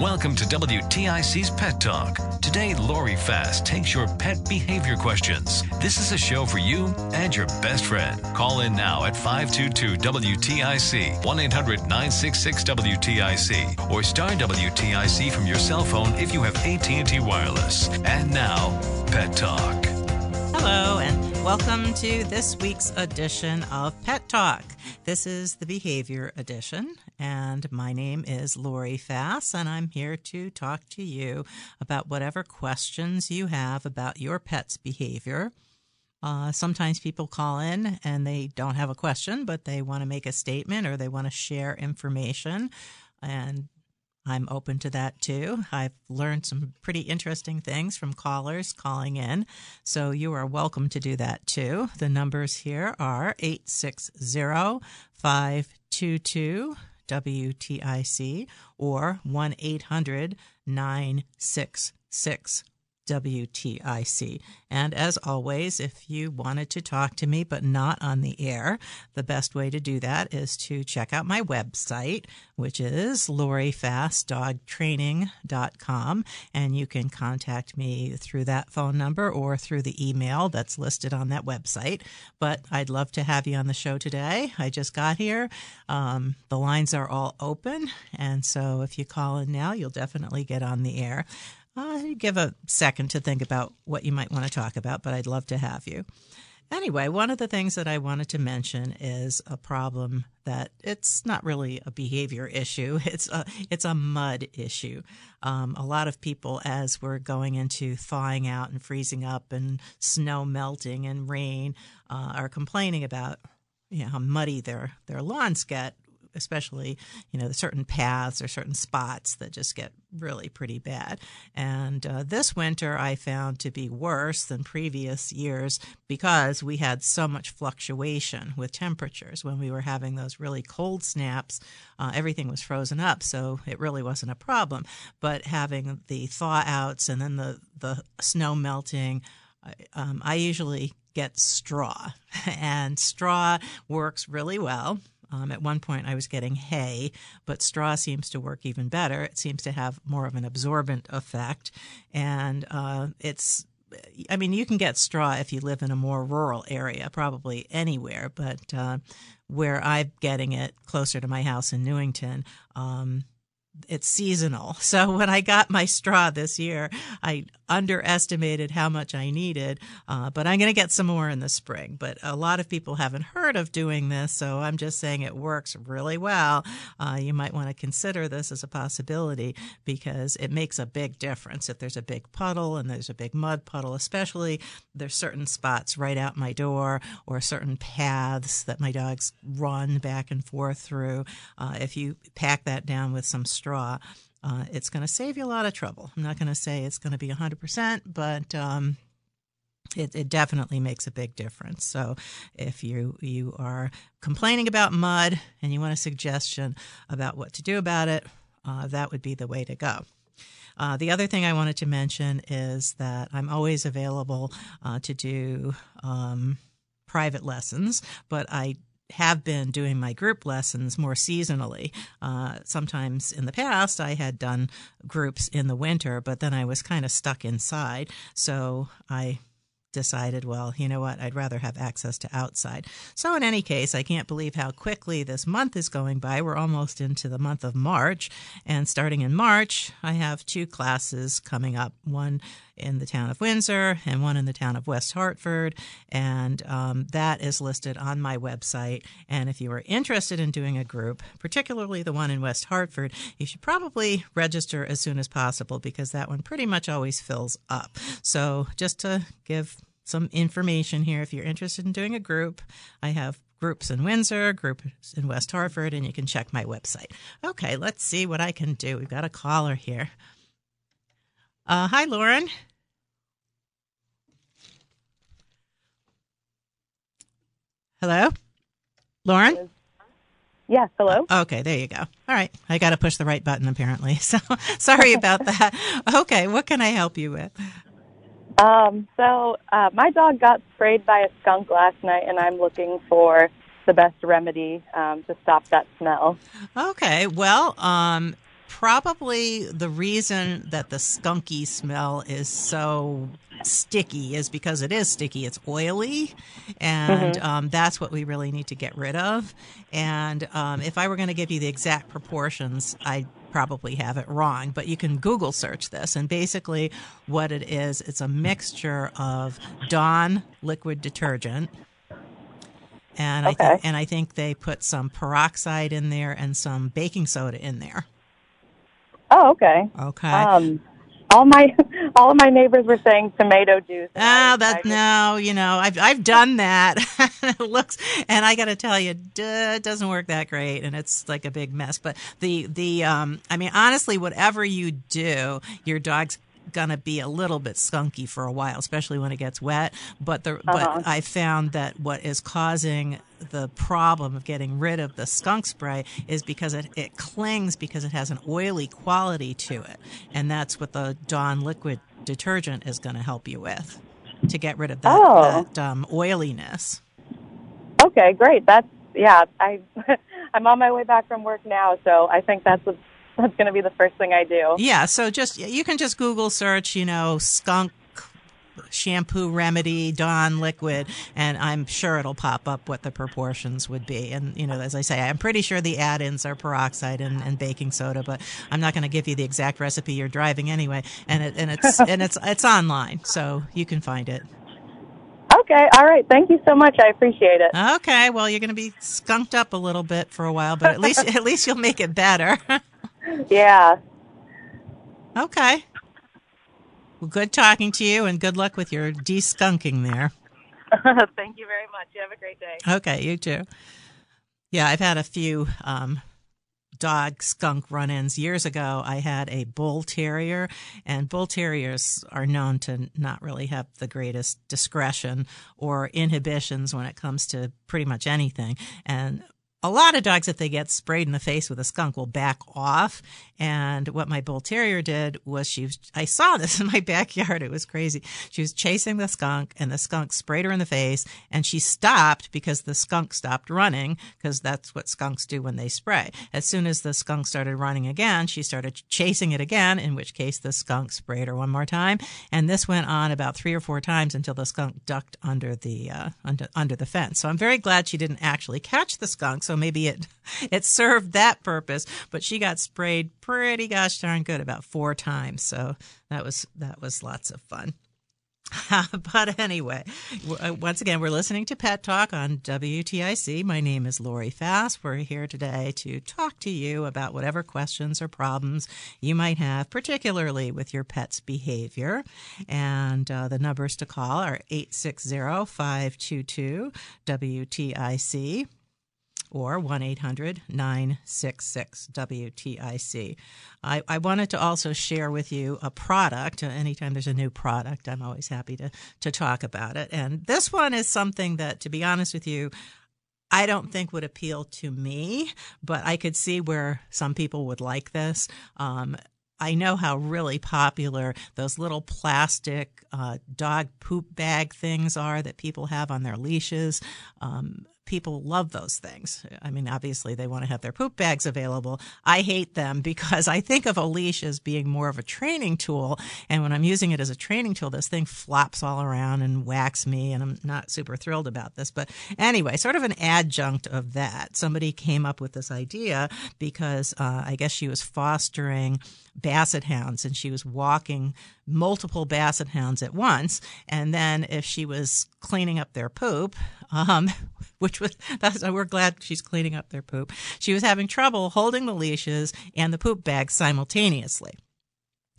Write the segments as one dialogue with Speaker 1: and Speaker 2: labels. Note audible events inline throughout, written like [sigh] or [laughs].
Speaker 1: Welcome to WTIC's Pet Talk. Today, Lori Fast takes your pet behavior questions. This is a show for you and your best friend. Call in now at 522 WTIC, 1 800 966 WTIC, or star WTIC from your cell phone if you have AT&T Wireless. And now, Pet Talk.
Speaker 2: Hello, and welcome to this week's edition of Pet Talk. This is the Behavior Edition, and my name is Lori Fast, and I'm here to talk to you about whatever questions you have about your pet's behavior. Uh, sometimes people call in and they don't have a question, but they want to make a statement or they want to share information. And I'm open to that too. I've learned some pretty interesting things from callers calling in. So you are welcome to do that too. The numbers here are 860 522 WTIC or 1 800 966 WTIC. And as always, if you wanted to talk to me but not on the air, the best way to do that is to check out my website, which is lorifastdogtraining.com. And you can contact me through that phone number or through the email that's listed on that website. But I'd love to have you on the show today. I just got here. Um, the lines are all open. And so if you call in now, you'll definitely get on the air. Uh, give a second to think about what you might want to talk about, but I'd love to have you. Anyway, one of the things that I wanted to mention is a problem that it's not really a behavior issue. [laughs] It's a it's a mud issue. Um, a lot of people, as we're going into thawing out and freezing up and snow melting and rain, uh, are complaining about you know, how muddy their their lawns get especially you know certain paths or certain spots that just get really pretty bad. And uh, this winter I found to be worse than previous years because we had so much fluctuation with temperatures. When we were having those really cold snaps, uh, everything was frozen up, so it really wasn't a problem. But having the thaw outs and then the the snow melting, um, I usually get straw, [laughs] and straw works really well. Um, at one point, I was getting hay, but straw seems to work even better. It seems to have more of an absorbent effect, and uh, it's I mean, you can get straw if you live in a more rural area, probably anywhere, but uh, where I'm getting it closer to my house in Newington, um, it's seasonal. [laughs] So when I got my straw this year, I underestimated how much I needed, uh, but I'm going to get some more in the spring. But a lot of people haven't heard of doing this, so I'm just saying it works really well. Uh, you might want to consider this as a possibility because it makes a big difference. If there's a big puddle and there's a big mud puddle, especially there's certain spots right out my door or certain paths that my dogs run back and forth through. Uh, if you pack that down with some straw, uh, it's going to save you a lot of trouble. I'm not going to say it's going to be 100%, but um, it, it, definitely makes a big difference. So if you you are complaining about mud and you want a suggestion about what to do about it, uh, that would be the way to go. Uh, the other thing I wanted to mention is that I'm always available uh, to do um, private lessons, but I have been doing my group lessons more seasonally. Uh, sometimes in the past, I had done groups in the winter, but then I was kind of stuck inside. So I decided, well, you know what, I'd rather have access to outside. So, in any case, I can't believe how quickly this month is going by. We're almost into the month of March. And starting in March, I have two classes coming up one in the town of Windsor and one in the town of West Hartford. And um, that is listed on my website. And if you are interested in doing a group, particularly the one in West Hartford, you should probably register as soon as possible because that one pretty much always fills up. So, just to give some information here, if you're interested in doing a group, I have groups in Windsor, groups in West Hartford, and you can check my website. Okay, let's see what I can do. We've got a caller here. Uh, hi, Lauren. Hello? Lauren?
Speaker 3: Yes, hello.
Speaker 2: Okay, there you go. All right. I got to push the right button apparently. [laughs] So sorry about that. Okay, what can I help you with?
Speaker 3: Um, so uh, my dog got sprayed by a skunk last night, and I'm looking for the best remedy um, to stop that smell.
Speaker 2: Okay, well, um, probably the reason that the skunky smell is so sticky is because it is sticky. It's oily, and
Speaker 3: Mm-hmm.
Speaker 2: um, that's what we really need to get rid of. And um, if I were going to give you the exact proportions, I'd probably have it wrong, but you can Google search this. And basically, what it is, it's a mixture of Dawn liquid detergent. And I
Speaker 3: Okay.
Speaker 2: think, and I think they put some peroxide in there and some baking soda in there.
Speaker 3: Oh, okay.
Speaker 2: Okay.
Speaker 3: Um, all my [laughs] all of my neighbors were saying tomato juice.
Speaker 2: Oh, that no, you know, I've I've done that. [laughs] it looks, and I got to tell you, duh, it doesn't work that great, and it's like a big mess. But the the um, I mean, honestly, whatever you do, your dog's gonna be a little bit skunky for a while, especially when it gets wet. But the
Speaker 3: Uh-huh.
Speaker 2: but I found that what is causing the problem of getting rid of the skunk spray is because it, it clings because it has an oily quality to it. And that's what the Dawn liquid detergent is going to help you with to get rid of that,
Speaker 3: Oh.
Speaker 2: that um, oiliness.
Speaker 3: Okay, great. That's yeah. I [laughs] I'm on my way back from work now, so I think that's what, [laughs] that's going to be the first thing I do.
Speaker 2: Yeah, so just you can just Google search, you know, skunk shampoo remedy Dawn liquid and I'm sure it'll pop up what the proportions would be and you know as I say I'm pretty sure the add-ins are peroxide and, and baking soda but I'm not going to give you the exact recipe you're driving anyway and it and it's and it's [laughs] it's online so you can find it
Speaker 3: Okay, all right. Thank you so much. I appreciate it.
Speaker 2: okay well you're going to be skunked up a little bit for a while but at least [laughs] at least you'll make it better
Speaker 3: Yeah.
Speaker 2: okay well good talking to you and good luck with your de-skunking there [laughs]
Speaker 3: Thank you very much. You have a great day.
Speaker 2: Okay, you too. Yeah, I've had a few um, dog skunk run ins. Years ago, I had a bull terrier, and bull terriers are known to not really have the greatest discretion or inhibitions when it comes to pretty much anything. And a lot of dogs, if they get sprayed in the face with a skunk, will back off. And what my bull terrier did was she, was, I saw [laughs] this in my backyard. It was crazy. She was chasing the skunk, and the skunk sprayed her in the face, and she stopped because the skunk stopped running, because that's what skunks do when they spray. As soon as the skunk started running again, she started chasing it again, in which case the skunk sprayed her one more time. And this went on about three or four times until the skunk ducked under the uh, under, under the fence. So I'm very glad she didn't actually catch the skunk. So maybe it [laughs] it served that purpose. But she got sprayed pretty gosh darn good about four times. So that was that was lots of fun. [laughs] but anyway, uh, once again, we're listening to Pet Talk on WTIC. My name is Lori Fast. We're here today to talk to you about whatever questions or problems you might have, particularly with your pet's behavior. And uh, the numbers to call are 860 522 WTIC or 1 800 966 WTIC. I, wanted to also share with you a product. Anytime there's a new product, I'm always happy to, to talk about it. And this one is something that, to be honest with you, I don't think would appeal to me, but I could see where some people would like this. Um, I know how really popular those little plastic uh, dog poop bag things are that people have on their leashes. Um, people love those things. I mean, obviously they want to have their poop bags available. I hate them because I think of a leash as being more of a training tool. And when I'm using it as a training tool, this thing flops all around and whacks me. And I'm not super thrilled about this. But anyway, sort of an adjunct of that. Somebody came up with this idea because uh, I guess she was fostering basset hounds and she was walking multiple basset hounds at once. And then if she was cleaning up their poop, um, [laughs] which was that's we're glad she's cleaning up their poop. She was having trouble holding the leashes and the poop bag simultaneously.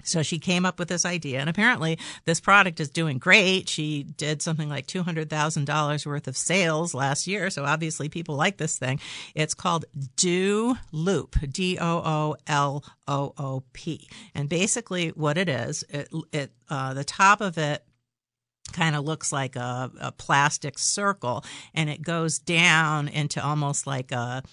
Speaker 2: So she came up with this idea, and apparently this product is doing great. She did something like $200,000 worth of sales last year. So obviously people like this thing. It's called Do Loop, D O O L O O P. And basically what it is, it, it uh, the top of it kind of looks like a, a, plastic circle and it goes down into almost like a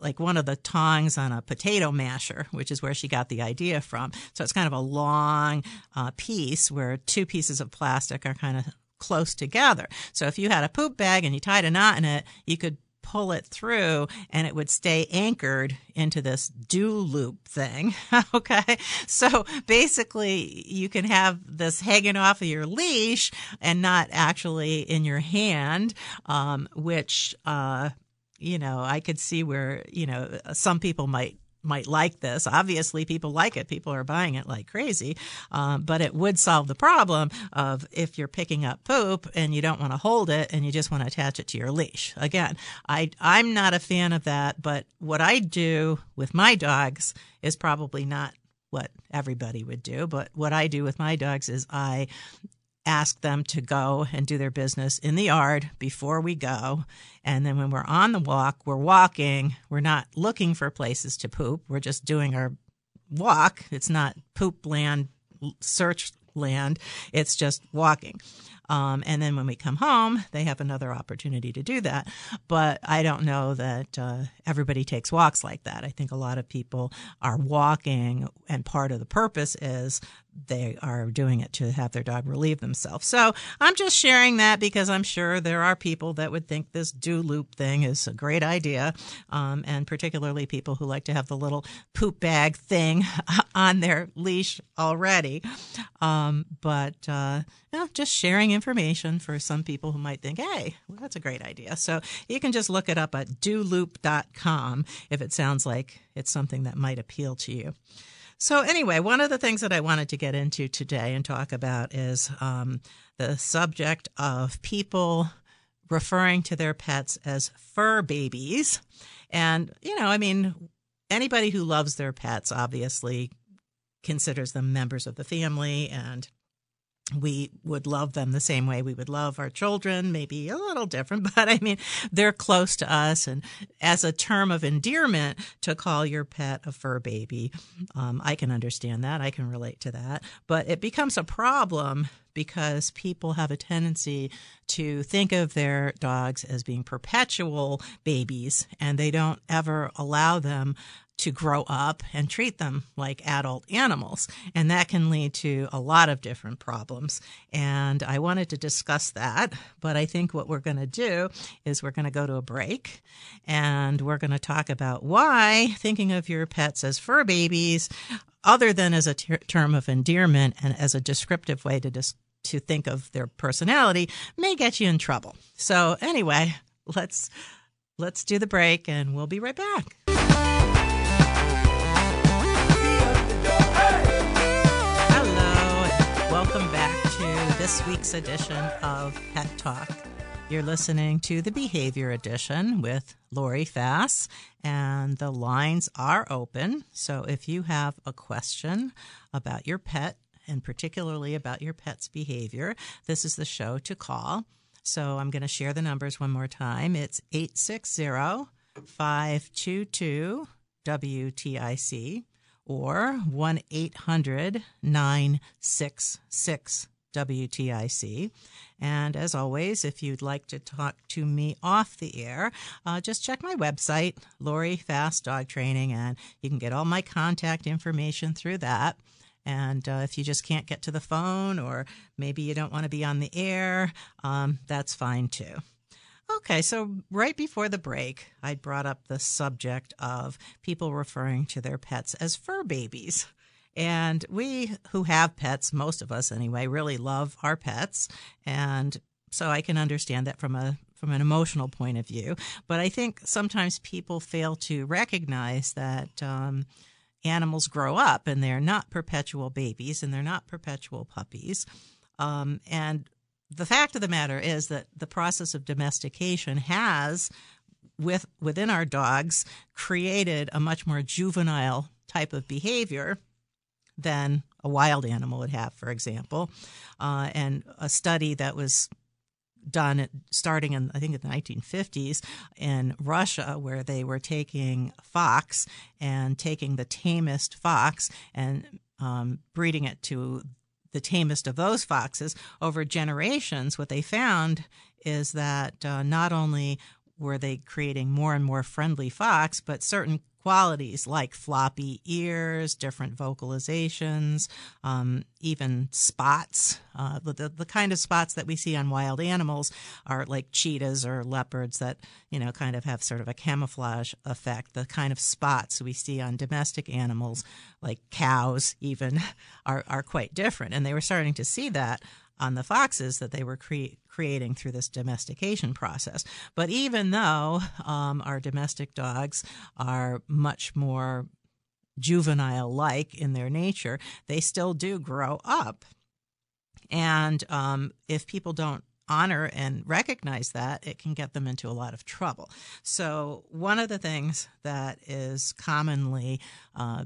Speaker 2: like one of the tongs on a potato masher, which is where she got the idea from. So it's kind of a long uh, piece where two pieces of plastic are kind of close together. So if you had a poop bag and you tied a knot in it, you could pull it through and it would stay anchored into this DooLoop thing. [laughs] okay. So basically you can have this hanging off of your leash and not actually in your hand, um, which, uh, you know, I could see where, you know, some people might might like this. Obviously, people like it. People are buying it like crazy. Um, but it would solve the problem of if you're picking up poop and you don't want to hold it and you just want to attach it to your leash. Again, I, I'm not a fan of that, but what I do with my dogs is probably not what everybody would do. But what I do with my dogs is I ask them to go and do their business in the yard before we go. And then when we're on the walk, we're walking. We're not looking for places to poop. We're just doing our walk. It's not poop land, search land. It's just walking. Um, and then when we come home, they have another opportunity to do that. But I don't know that uh, everybody takes walks like that. I think a lot of people are walking, and part of the purpose is they are doing it to have their dog relieve themselves. So I'm just sharing that because I'm sure there are people that would think this DooLoop thing is a great idea, um, and particularly people who like to have the little poop bag thing [laughs] on their leash already. Um, but uh, just sharing information for some people who might think, hey, well, that's a great idea. So you can just look it up at dooloop.com if it sounds like it's something that might appeal to you. So, anyway, one of the things that I wanted to get into today and talk about is um, the subject of people referring to their pets as fur babies. And, you know, I mean, anybody who loves their pets obviously considers them members of the family and we would love them the same way we would love our children, maybe a little different, [laughs] but I mean, they're close to us. And as a term of endearment to call your pet a fur baby, um, I can understand that. I can relate to that. But it becomes a problem because people have a tendency to think of their dogs as being perpetual babies and they don't ever allow them to grow up and treat them like adult animals. And that can lead to a lot of different problems. And I wanted to discuss that, but I think what we're going to do is we're going to go to a break and we're going to talk about why thinking of your pets as fur babies, other than as a ter- term of endearment and as a descriptive way to dis- to think of their personality may get you in trouble. So anyway, let's let's do the break and we'll be right back. This week's edition of Pet Talk. You're listening to the Behavior Edition with Lori Fast, and the lines are open. So if you have a question about your pet, and particularly about your pet's behavior, this is the show to call. So I'm going to share the numbers one more time. It's 860 522 WTIC or 1 800 966 WTIC. And as always, if you'd like to talk to me off the air, uh, just check my website, Lori Fast Dog Training, and you can get all my contact information through that. And uh, if you just can't get to the phone or maybe you don't want to be on the air, um, that's fine too. Okay, so right before the break, I brought up the subject of people referring to their pets as fur babies. And we who have pets, most of us anyway, really love our pets. And so I can understand that from a from an emotional point of view. But I think sometimes people fail to recognize that um, animals grow up and they're not perpetual babies and they're not perpetual puppies. Um, and the fact of the matter is that the process of domestication has with within our dogs created a much more juvenile type of behavior than a wild animal would have, for example. Uh, and a study that was done starting in I think in the 1950s in Russia where they were taking fox and taking the tamest fox and um, breeding it to the tamest of those foxes over generations what they found is that uh, not only were they creating more and more friendly fox but certain qualities like floppy ears, different vocalizations, um, even spots. Uh, the, the kind of spots that we see on wild animals are like cheetahs or leopards that, you know, kind of have sort of a camouflage effect. The kind of spots we see on domestic animals, like cows, even, [laughs] are, are quite different. And they were starting to see that on the foxes that they were cre- creating through this domestication process. But even though um, our domestic dogs are much more juvenile like in their nature, they still do grow up. And um, if people don't honor and recognize that, it can get them into a lot of trouble. So, one of the things that is commonly uh,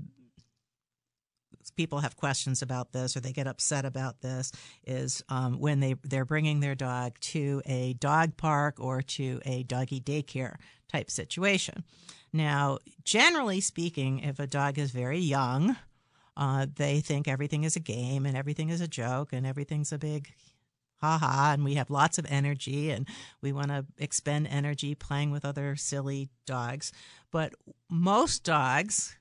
Speaker 2: people have questions about this or they get upset about this is um, when they they're bringing their dog to a dog park or to a doggy daycare type situation. Now, generally speaking, if a dog is very young, uh, they think everything is a game and everything is a joke and everything's a big ha ha and we have lots of energy and we want to expend energy playing with other silly dogs but most dogs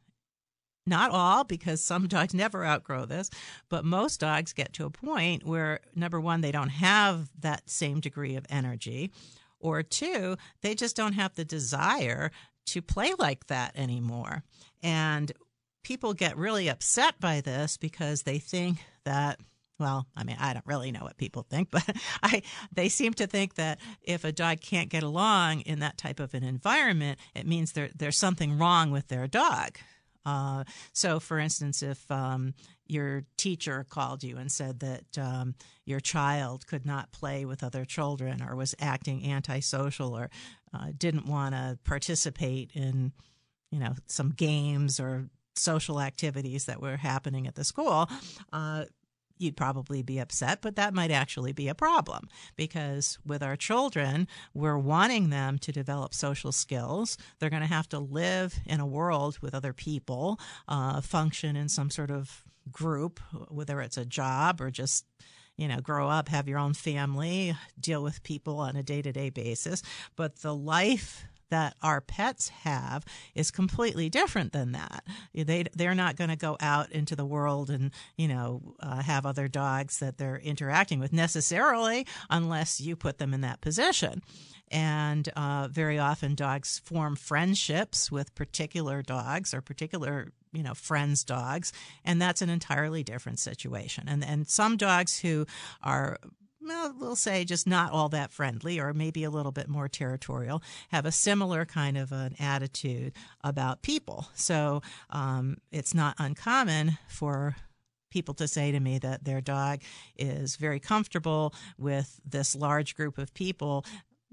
Speaker 2: not all, because some dogs never outgrow this, but most dogs get to a point where, number one, they don't have that same degree of energy, or two, they just don't have the desire to play like that anymore. And people get really upset by this because they think that well, I mean, I don't really know what people think, [laughs] but I they seem to think that if a dog can't get along in that type of an environment, it means there there's something wrong with their dog. Uh, so, for instance, if um, your teacher called you and said that um, your child could not play with other children or was acting antisocial or uh, didn't want to participate in, you know, some games or social activities that were happening at the school, uh, you'd probably be upset, but that might actually be a problem because with our children, we're wanting them to develop social skills. They're going to have to live in a world with other people, uh, function in some sort of group, whether it's a job or just you know, grow up, have your own family, deal with people on a day to day basis. But the life that our pets have is completely different than that. They they're not going to go out into the world and you know uh, have other dogs that they're interacting with necessarily unless you put them in that position. And uh, very often, dogs form friendships with particular dogs or particular you know friends dogs and that's an entirely different situation and and some dogs who are well, we'll say just not all that friendly or maybe a little bit more territorial, have a similar kind of an attitude about people. So um, it's not uncommon for people to say to me that their dog is very comfortable with this large group of people,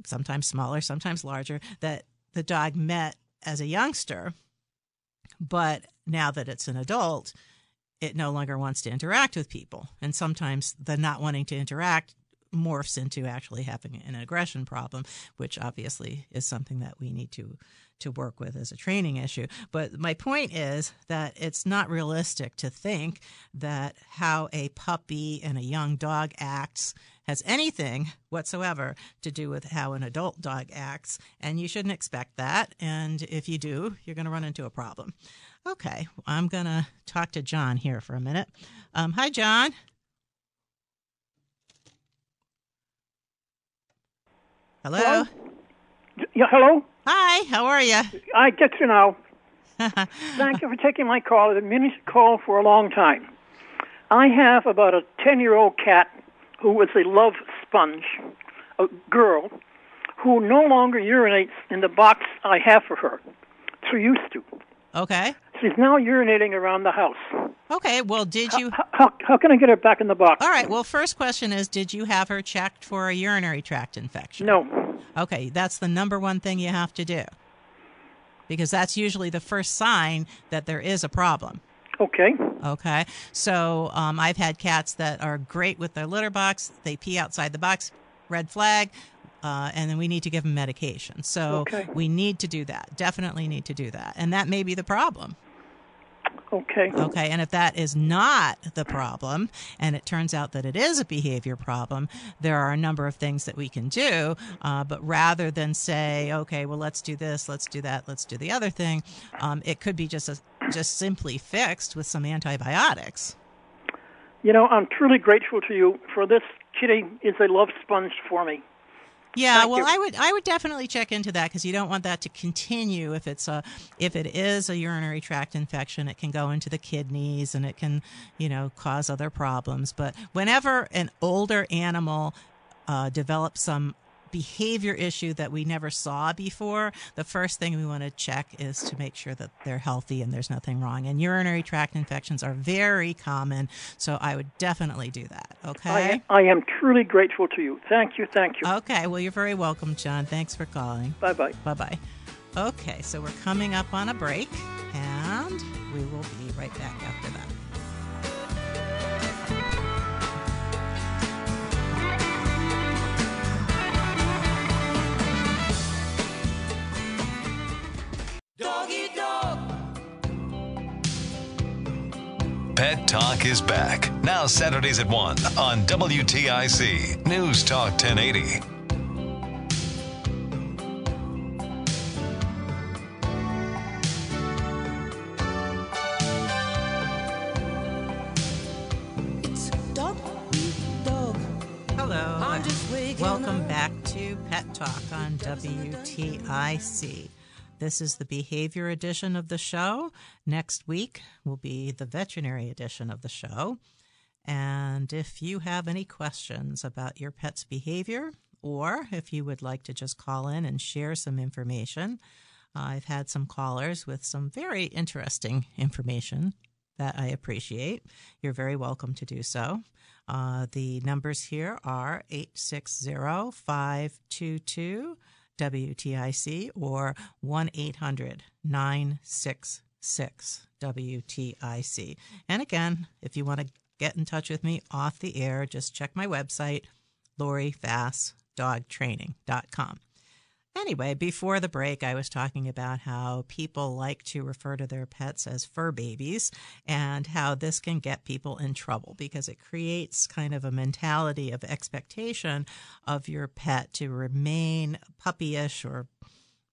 Speaker 2: sometimes smaller, sometimes larger, that the dog met as a youngster. But now that it's an adult, it no longer wants to interact with people. And sometimes the not wanting to interact morphs into actually having an aggression problem, which obviously is something that we need to to work with as a training issue. But my point is that it's not realistic to think that how a puppy and a young dog acts has anything whatsoever to do with how an adult dog acts, and you shouldn't expect that. And if you do, you're going to run into a problem. Okay, I'm going to talk to John here for a minute. Um, hi, John. Hello?
Speaker 4: Yeah, hello?
Speaker 2: Hi, how are you?
Speaker 4: I get you now. [laughs] Thank you for taking my call. I've been meaning to call for a long time. I have about a 10 year old cat who was a love sponge, a girl, who no longer urinates in the box I have for her. She used to.
Speaker 2: Okay.
Speaker 4: She's now urinating around the house.
Speaker 2: Okay, well, did you.
Speaker 4: How, how, how can I get her back in the box?
Speaker 2: All right, well, first question is Did you have her checked for a urinary tract infection?
Speaker 4: No.
Speaker 2: Okay, that's the number one thing you have to do because that's usually the first sign that there is a problem.
Speaker 4: Okay.
Speaker 2: Okay. So um, I've had cats that are great with their litter box. They pee outside the box, red flag, uh, and then we need to give them medication. So
Speaker 4: Okay.
Speaker 2: we need to do that. Definitely need to do that. And that may be the problem.
Speaker 4: Okay.
Speaker 2: Okay. And if that is not the problem, and it turns out that it is a behavior problem, there are a number of things that we can do. Uh, but rather than say, okay, well, let's do this, let's do that, let's do the other thing, um, it could be just a, just simply fixed with some antibiotics.
Speaker 4: You know, I'm truly grateful to you for this. Kitty is a love sponge for me.
Speaker 2: Yeah,
Speaker 4: Thank
Speaker 2: well,
Speaker 4: you.
Speaker 2: I would I would definitely check into that because you don't want that to continue. If it's a if it is a urinary tract infection, it can go into the kidneys and it can you know cause other problems. But whenever an older animal uh, develops some behavior issue that we never saw before, the first thing we want to check is to make sure that they're healthy and there's nothing wrong. And urinary tract infections are very common, so I would definitely do that. Okay.
Speaker 4: I, I am truly grateful to you. Thank you. Thank you.
Speaker 2: Okay, well, you're very welcome, John. Thanks for calling.
Speaker 4: Bye bye.
Speaker 2: Bye bye. Okay, so we're coming up on a break, and we will be right back after that.
Speaker 1: Pet Talk is back. Now Saturdays at 1 on WTIC News Talk 1080. It's dog dog.
Speaker 2: Hello. Welcome back to Pet Talk on WTIC. This is the behavior edition of the show. Next week will be the veterinary edition of the show. And if you have any questions about your pet's behavior, or if you would like to just call in and share some information, I've had some callers with some very interesting information that I appreciate. You're very welcome to do so. Uh, the numbers here are 860 522 WTIC or 1 800 966 WTIC. And again, if you want to get in touch with me off the air, just check my website, LoriFastDogTraining.com. Anyway, before the break, I was talking about how people like to refer to their pets as fur babies and how this can get people in trouble because it creates kind of a mentality of expectation of your pet to remain puppyish or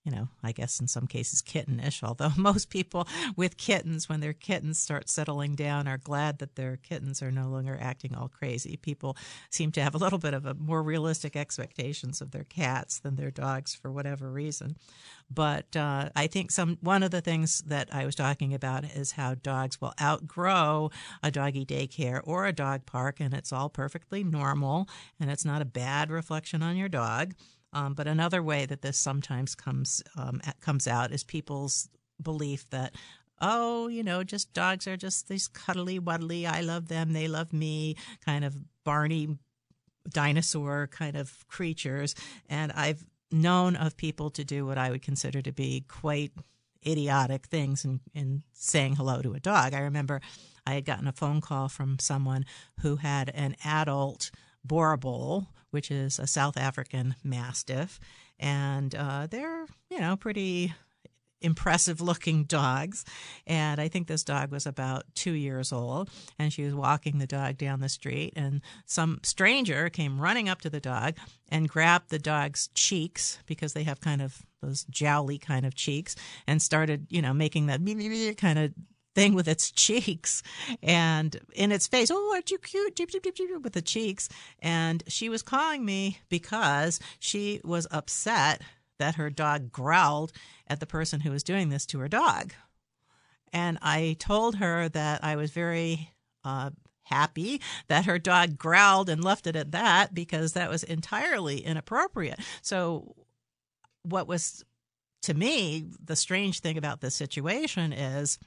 Speaker 2: you know, I guess in some cases kittenish, although [laughs] most people with kittens, when their kittens start settling down, are glad that their kittens are no longer acting all crazy. People seem to have a little bit of a more realistic expectations of their cats than their dogs for whatever reason. But uh, I think some one of the things that I was talking about is how dogs will outgrow a doggy daycare or a dog park, and it's all perfectly normal, and it's not a bad reflection on your dog. Um, but another way that this sometimes comes um, comes out is people's belief that oh, you know, just dogs are just these cuddly wuddly, I love them, they love me, kind of Barney dinosaur kind of creatures. And I've known of people to do what I would consider to be quite idiotic things in, in saying hello to a dog. I remember I had gotten a phone call from someone who had an adult Boerboel, which is a South African Mastiff, and uh, they're you know pretty impressive looking [laughs] dogs. And I think this dog was about two years old. And she was walking the dog down the street. And some stranger came running up to the dog and grabbed the dog's cheeks because they have kind of those jowly kind of cheeks and started, you know, making that [laughs] kind of thing with its cheeks and in its face. Oh, aren't you cute? Jeep, jeep, jeep, with the cheeks. And she was calling me because she was upset that her dog growled at the person who was doing this to her dog. And I told her that I was very uh, happy that her dog growled and left it at that because that was entirely inappropriate. So, what was to me the strange thing about this situation is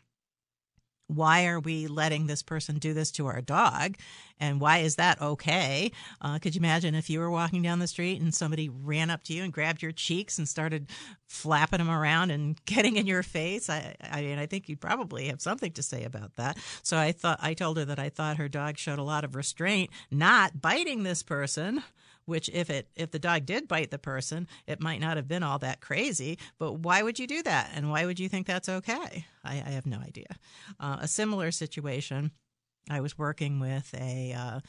Speaker 2: why are we letting this person do this to our dog? And why is that okay? Uh, could you imagine if you were walking down the street and somebody ran up to you and grabbed your cheeks and started flapping them around and [laughs] getting in your face? I, I mean i think you'd probably have something to say about that. So i thought i told her that i thought her dog showed a lot of restraint not biting this person which if it if the dog did bite the person, it might not have been all that crazy. But why would you do that? And why would you think that's okay? I, I have no idea. Uh, a similar situation, I was working with a uh,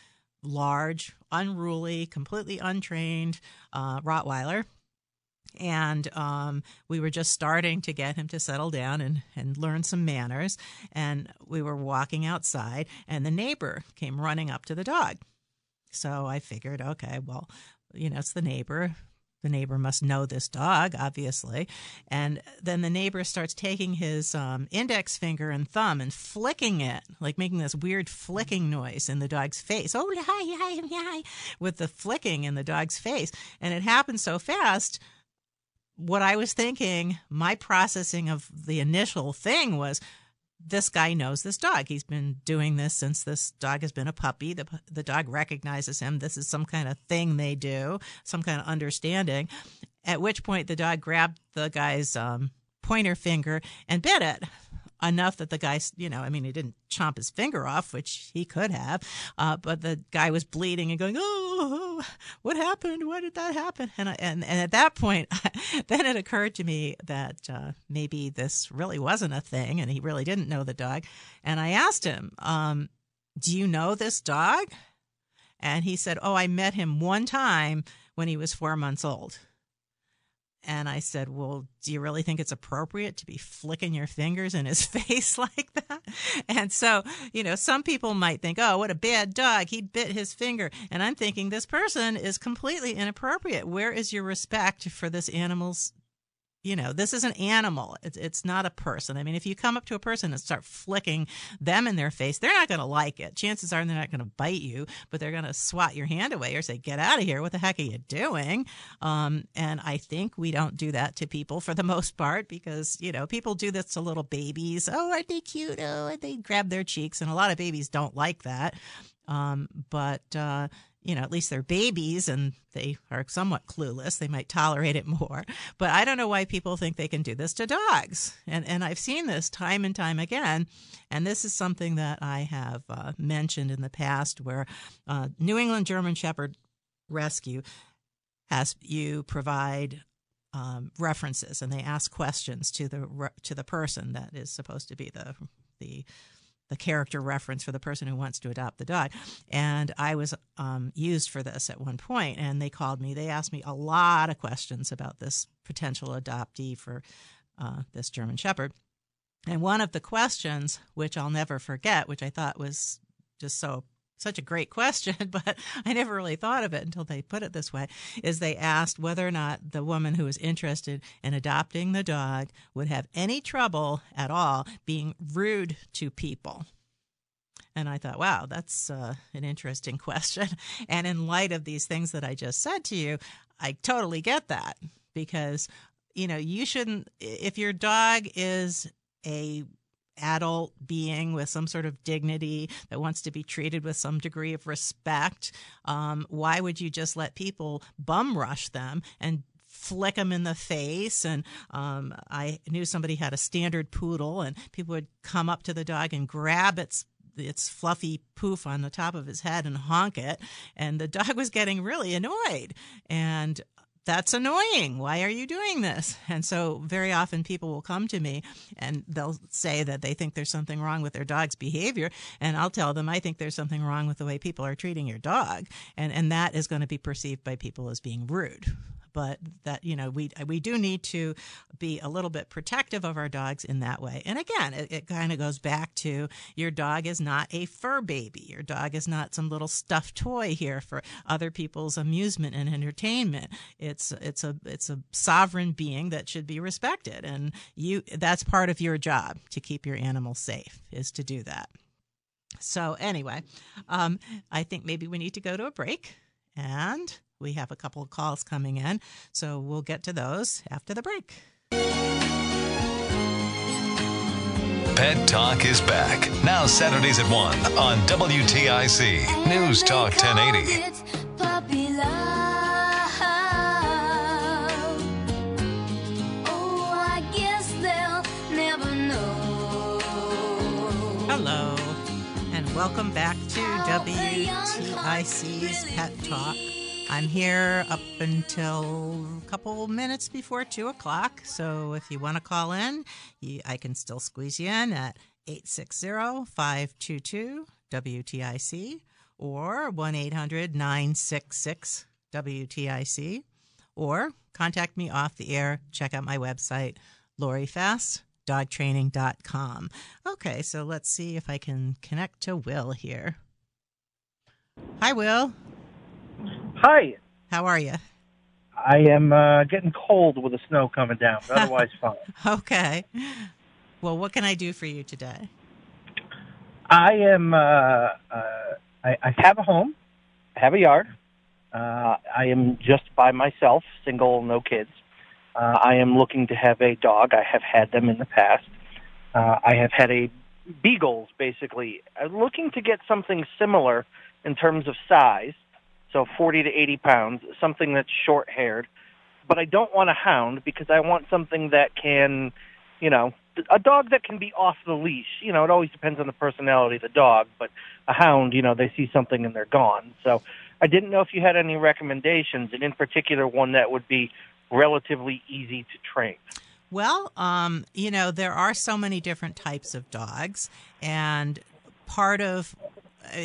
Speaker 2: large, unruly, completely untrained uh, Rottweiler. And um, we were just starting to get him to settle down and, and learn some manners. And we were walking outside, and the neighbor came running up to the dog so I figured, okay, well, you know, it's the neighbor. The neighbor must know this dog, obviously. And then the neighbor starts taking his um, index finger and thumb and flicking it, like making this weird flicking noise in the dog's face. Oh, hi, hi, hi, with the flicking in the dog's face. And it happened so fast. What I was thinking, my processing of the initial thing was, this guy knows this dog. He's been doing this since this dog has been a puppy. The, the dog recognizes him. This is some kind of thing they do, some kind of understanding. At which point, the dog grabbed the guy's um, pointer finger and bit it enough that the guy, you know, I mean, he didn't chomp his finger off, which he could have, uh, but the guy was bleeding and going, "Oh, what happened? Why did that happen?" And I, and and at that point, [laughs] then it occurred to me that uh, maybe this really wasn't a thing, and he really didn't know the dog. And I asked him, um, "Do you know this dog?" And he said, "Oh, I met him one time when he was four months old." And I said, Well, do you really think it's appropriate to be flicking your fingers in his [laughs] face like that? And so, you know, some people might think, Oh, what a bad dog. He bit his finger. And I'm thinking, this person is completely inappropriate. Where is your respect for this animal's you know, this is an animal. It's, it's not a person. I mean, if you come up to a person and start flicking them in their face, they're not going to like it. Chances are they're not going to bite you, but they're going to swat your hand away or say, get out of here. What the heck are you doing? Um, and I think we don't do that to people for the most part because, you know, people do this to little babies. Oh, aren't they cute? Oh, and they grab their cheeks. And a lot of babies don't like that. Um, but, uh, you know, at least they're babies and they are somewhat clueless. They might tolerate it more. But I don't know why people think they can do this to dogs. And, and I've seen this time and time again. And this is something that I have uh, mentioned in the past where uh, New England German Shepherd Rescue has you provide um, references and they ask questions to the to the person that is supposed to be the the the character reference for the person who wants to adopt the dog. And I was um, used for this at one point, and they called me. They asked me a lot of questions about this potential adoptee for uh, this German Shepherd. And one of the questions, which I'll never forget, which I thought was just so such a great question, [laughs] but I never really thought of it until they put it this way, is they asked whether or not the woman who was interested in adopting the dog would have any trouble at all being rude to people. And I thought, wow, that's uh, an interesting [laughs] question. And in light of these things that I just said to you, I totally get that because, you know, you shouldn't, if your dog is a adult being with some sort of dignity that wants to be treated with some degree of respect. Um, why would you just let people bum rush them and flick them in the face. And um, I knew somebody had a standard poodle, and people would come up to the dog and grab its its fluffy poof on the top of his head and honk it. And the dog was getting really annoyed. And that's annoying. Why are you doing this? And so very often people will come to me and they'll say that they think there's something wrong with their dog's behavior. And I'll tell them, I think there's something wrong with the way people are treating your dog. And, and that is going to be perceived by people as being rude. But that you know we we do need to be a little bit protective of our dogs in that way. And again, it, it kind of goes back to your dog is not a fur baby. Your dog is not some little stuffed toy here for other people's amusement and entertainment. It's it's a it's a sovereign being that should be respected, and you that's part of your job to keep your animal safe is to do that. So anyway, um, I think maybe we need to go to a break, and we have a couple of calls coming in, so we'll get to those after the break.
Speaker 1: Pet Talk is back. Now Saturdays at 1 on WTIC News Talk 1080.
Speaker 2: Hello, and welcome back to WTIC's Pet Talk. I'm here up until a couple minutes before 2 o'clock, so if you want to call in, you, I can still squeeze you in at 860 522 WTIC or 1 800 966 WTIC, or contact me off the air. Check out my website, Lori Fast dogtraining.com. Okay, so let's see if I can connect to Will here. Hi, Will.
Speaker 5: Hi.
Speaker 2: How are you?
Speaker 5: I am uh, getting cold with the snow coming down, but otherwise [laughs] fine.
Speaker 2: Okay. Well, what can I do for you today?
Speaker 5: I am. Uh, uh, I, I have a home. I have a yard. Uh, I am just by myself, single, no kids. Uh, I am looking to have a dog. I have had them in the past. Uh, I have had a beagles, basically. I'm looking to get something similar in terms of size, so 40 to 80 pounds, something that's short-haired. But I don't want a hound because I want something that can, you know, a dog that can be off the leash. You know, it always depends on the personality of the dog, but a hound, you know, they see something and they're gone. So I didn't know if you had any recommendations, and in particular, one that would be relatively easy to train?
Speaker 2: Well, um, you know, there are so many different types of dogs, and part of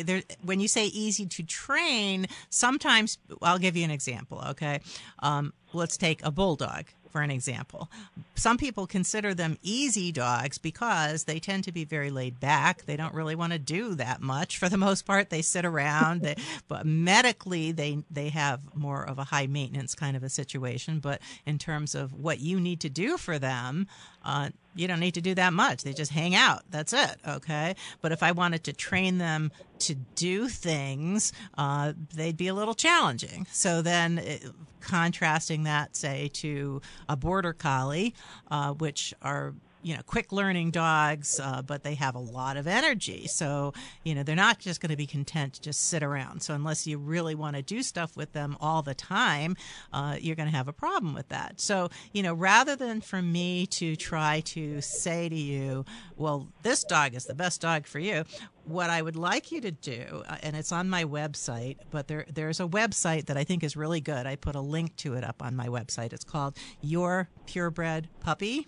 Speaker 2: there, when you say easy to train, sometimes I'll give you an example. Okay, um, let's take a bulldog for an example. Some people consider them easy dogs because they tend to be very laid back. They don't really want to do that much. For the most part, they sit around. they, [laughs] but medically, they they have more of a high maintenance kind of a situation. But in terms of what you need to do for them, uh, you don't need to do that much. They just hang out. That's it. Okay. But if I wanted to train them to do things, uh, they'd be a little challenging. So then, it, contrasting that, say, to a border collie, uh, which are you know quick learning dogs uh, but they have a lot of energy so you know they're not just going to be content to just sit around so unless you really want to do stuff with them all the time uh, you're going to have a problem with that so you know rather than for me to try to say to you well this dog is the best dog for you what I would like you to do, uh, and it's on my website, but there there's a website that I think is really good. I put a link to it up on my website. It's called Your Purebred Puppy.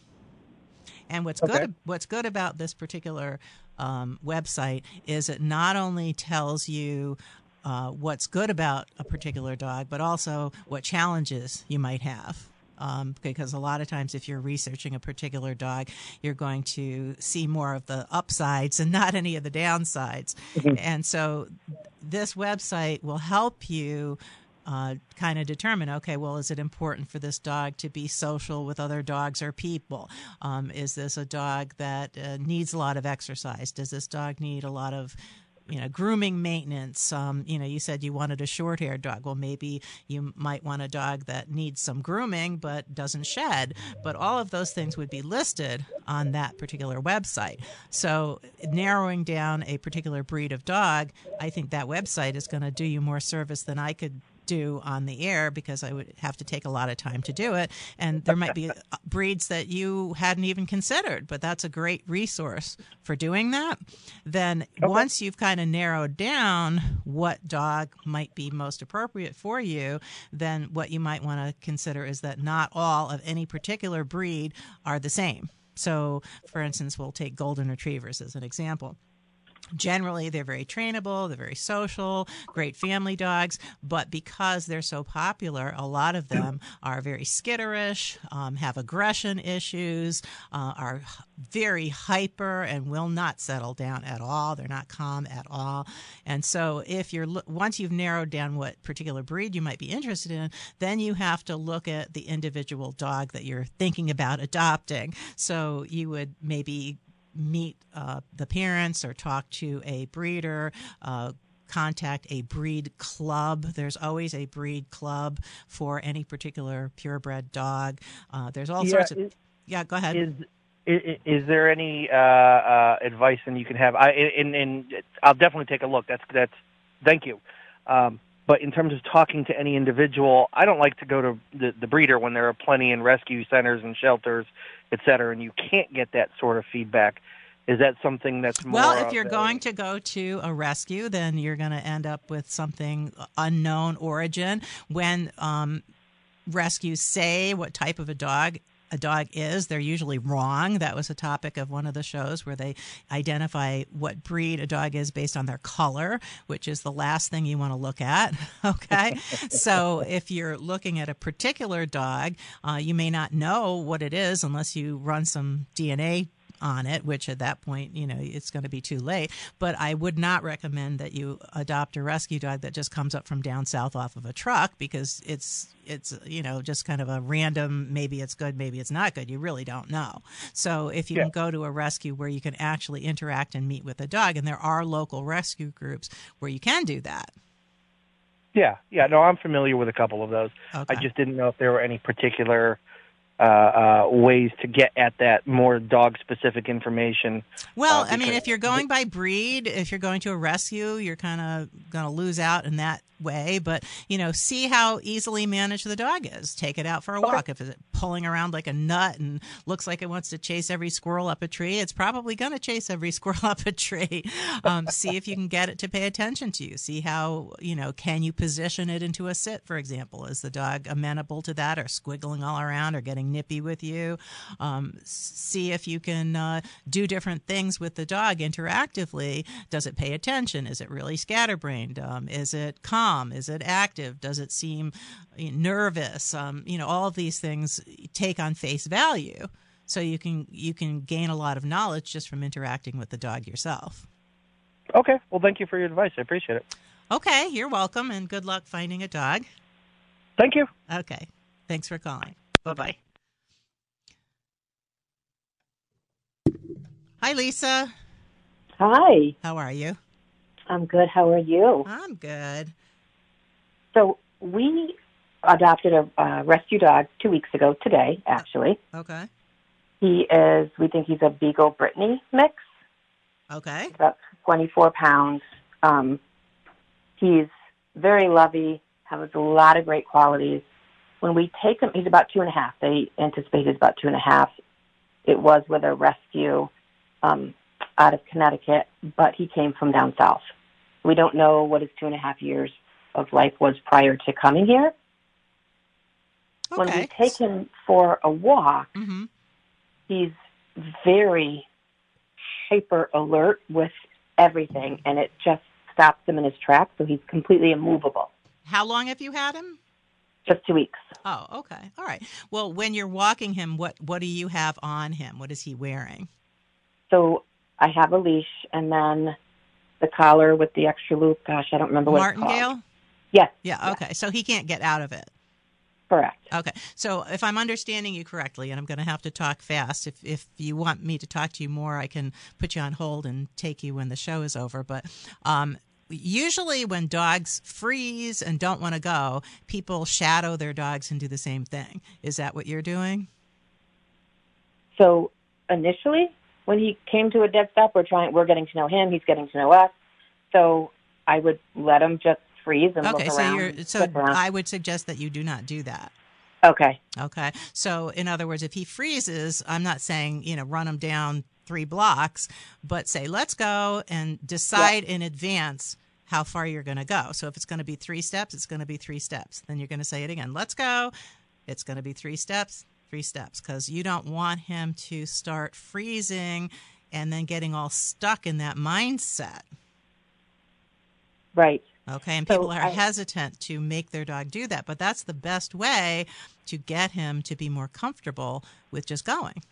Speaker 2: And what's okay. good what's good about this particular um, website is it not only tells you uh, what's good about a particular dog, but also what challenges you might have. Um, because a lot of times, if you're researching a particular dog, you're going to see more of the upsides and [laughs] not any of the downsides. Mm-hmm. And so, this website will help you uh, kind of determine okay, well, is it important for this dog to be social with other dogs or people? Um, is this a dog that uh, needs a lot of exercise? Does this dog need a lot of you know grooming maintenance um, you know you said you wanted a short haired dog well maybe you might want a dog that needs some grooming but doesn't shed but all of those things would be listed on that particular website so narrowing down a particular breed of dog i think that website is going to do you more service than i could do on the air because I would have to take a lot of time to do it. And there might be uh, breeds that you hadn't even considered, but that's a great resource for doing that. Then okay. once you've kind of narrowed down what dog might be most appropriate for you, then what you might want to consider is that not all of any particular breed are the same. So, for instance, we'll take golden retrievers as an example Generally, they're very trainable, they're very social, great family dogs, but because they're so popular, a lot of them [clears throat] are very skitterish, um, have aggression issues, uh, are very hyper, and will not settle down at all. They're not calm at all. And so, if you're once you've narrowed down what particular breed you might be interested in, then you have to look at the individual dog that you're thinking about adopting. So, you would maybe meet uh, the parents or talk to a breeder. Uh, contact a breed club. There's always a breed club for any particular purebred dog. Uh, there's all
Speaker 5: Yeah,
Speaker 2: sorts of.
Speaker 5: is-
Speaker 2: yeah, go ahead.
Speaker 5: Is is, is there any uh, uh, advice that you can have? I and, and I'll definitely take a look. That's that's. Thank you. Um, but in terms of talking to any individual, I don't like to go to the, the breeder when there are plenty in rescue centers and shelters, et cetera, and you can't get that sort of feedback. Is that something that's more?
Speaker 2: Well, if you're going to go to a rescue, then you're going to end up with something unknown origin. When um, rescues say what type of a dog a dog is, they're usually wrong. That was a topic of one of the shows where they identify what breed a dog is based on their color, which is the last thing you want to look at. [laughs] Okay. so if you're looking at a particular dog, uh, you may not know what it is unless you run some DNA on it, which at that point, you know, it's going to be too late. But I would not recommend that you adopt a rescue dog that just comes up from down south off of a truck because it's it's you know just kind of a random maybe it's good maybe it's not good you really don't know so if you
Speaker 5: Yeah.
Speaker 2: can go to a rescue where you can actually interact and meet with a dog and there are local rescue groups where you can do that
Speaker 5: Yeah, yeah. No, I'm familiar with a couple of those. I just didn't know if there were any particular uh, uh, ways to get at that more dog-specific information.
Speaker 2: Well,
Speaker 5: uh,
Speaker 2: I mean, if you're going by breed, if you're going to a rescue, you're kind of going to lose out in that way. But you know, see how easily managed the dog is. Take it out for a walk. If it's pulling around like a nut and looks like it wants to chase every squirrel up a tree, it's probably going to chase every [laughs] squirrel up a tree. Um, see if you can get it to pay attention to you. See how you know can you position it into a sit, for example. Is the dog amenable to that, or squiggling all around, or getting nippy with you? Um, see if you can uh, do different things with the dog interactively. Does it pay attention? Is it really scatterbrained? Um, is it calm? Is it active? Does it seem uh, nervous? Um, you know, all of these things take on face value. So you can you can gain a lot of knowledge just from interacting with the dog yourself.
Speaker 5: Okay. Well, thank you for your advice. I appreciate it.
Speaker 2: Okay, you're welcome, and good luck finding a dog.
Speaker 5: Thank you.
Speaker 2: Okay, thanks for calling. Bye bye. Hi, Lisa.
Speaker 6: Hi.
Speaker 2: How are you?
Speaker 6: I'm good. How are you?
Speaker 2: I'm good.
Speaker 6: So we adopted a uh, rescue dog two weeks ago today, actually.
Speaker 2: Okay.
Speaker 6: He is, we think he's a Beagle Brittany mix,
Speaker 2: Okay.
Speaker 6: about 24 pounds. Um, he's very lovey, has a lot of great qualities. When we take him, he's about two and a half. They anticipate he's about two and a half. It was with a rescue um, out of Connecticut, but he came from down south. We don't know what his two and a half years of life was prior to coming here. When we take him for a walk,
Speaker 2: Mm-hmm.
Speaker 6: he's very hyper alert with everything, and it just stops him in his tracks, so he's completely immovable.
Speaker 2: How long have you had him?
Speaker 6: Just two weeks.
Speaker 2: Oh, okay. All right. Well, when you're walking him, what what do you have on him? What is he wearing?
Speaker 6: So I have a leash, and then the collar with the extra loop. Gosh, I don't remember what it's called.
Speaker 2: Martingale?
Speaker 6: Yes,
Speaker 2: Yeah, okay. So he can't get out of it.
Speaker 6: correct.
Speaker 2: Okay. So if I'm understanding you correctly, and I'm going to have to talk fast, if, if you want me to talk to you more, I can put you on hold and take you when the show is over. But um, usually when dogs freeze and don't want to go, people shadow their dogs and do the same thing. Is that what you're doing?
Speaker 6: So initially, when he came to a dead stop, we're trying. We're getting to know him. He's getting to know us. So I would let him just freeze and
Speaker 2: Okay.
Speaker 6: look
Speaker 2: So
Speaker 6: around.
Speaker 2: you're so. I would suggest that you do not do that.
Speaker 6: okay.
Speaker 2: Okay. So, in other words, if he freezes, I'm not saying, you know, run him down three blocks, but say, let's go and decide in advance how far you're going to go. So, if it's going to be three steps, it's going to be three steps. Then you're going to say it again. Let's go. It's going to be three steps, three steps, because you don't want him to start freezing and then getting all stuck in that mindset.
Speaker 6: Right.
Speaker 2: Okay, and
Speaker 6: So
Speaker 2: people are
Speaker 6: I-
Speaker 2: hesitant to make their dog do that, but that's the best way to get him to be more comfortable with just going.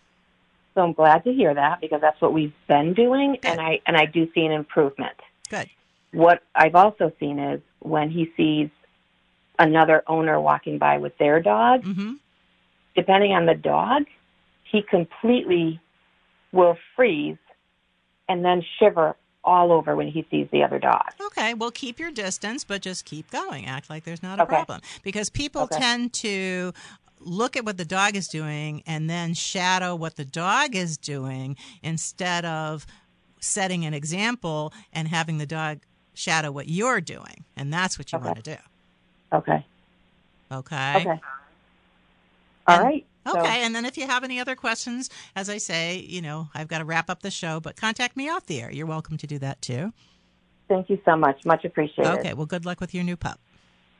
Speaker 6: So I'm glad to hear that because that's what we've been doing, and I and I do see an improvement.
Speaker 2: Good.
Speaker 6: What I've also seen is when he sees another owner walking by with their dog,
Speaker 2: Mm-hmm.
Speaker 6: Depending on the dog, he completely will freeze and then shiver all over when he sees the other dog.
Speaker 2: Okay, well, keep your distance, but just keep going. Act like there's not a
Speaker 6: Okay.
Speaker 2: problem. Because people
Speaker 6: Okay.
Speaker 2: tend to look at what the dog is doing and then shadow what the dog is doing instead of setting an example and having the dog shadow what you're doing. And that's what you
Speaker 6: Okay.
Speaker 2: want to do.
Speaker 6: Okay.
Speaker 2: Okay.
Speaker 6: Okay. All right. So-
Speaker 2: Okay, and then if you have any other questions, as I say, you know, I've got to wrap up the show, but contact me off the air. You're welcome to do that too.
Speaker 6: Thank you so much. Much appreciated.
Speaker 2: Okay, well, good luck with your new pup.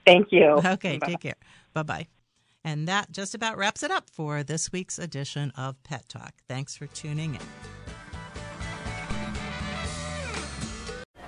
Speaker 6: Thank you.
Speaker 2: Okay,
Speaker 6: Bye.
Speaker 2: take care. Bye bye. And that just about wraps it up for this week's edition of Pet Talk. Thanks for tuning in.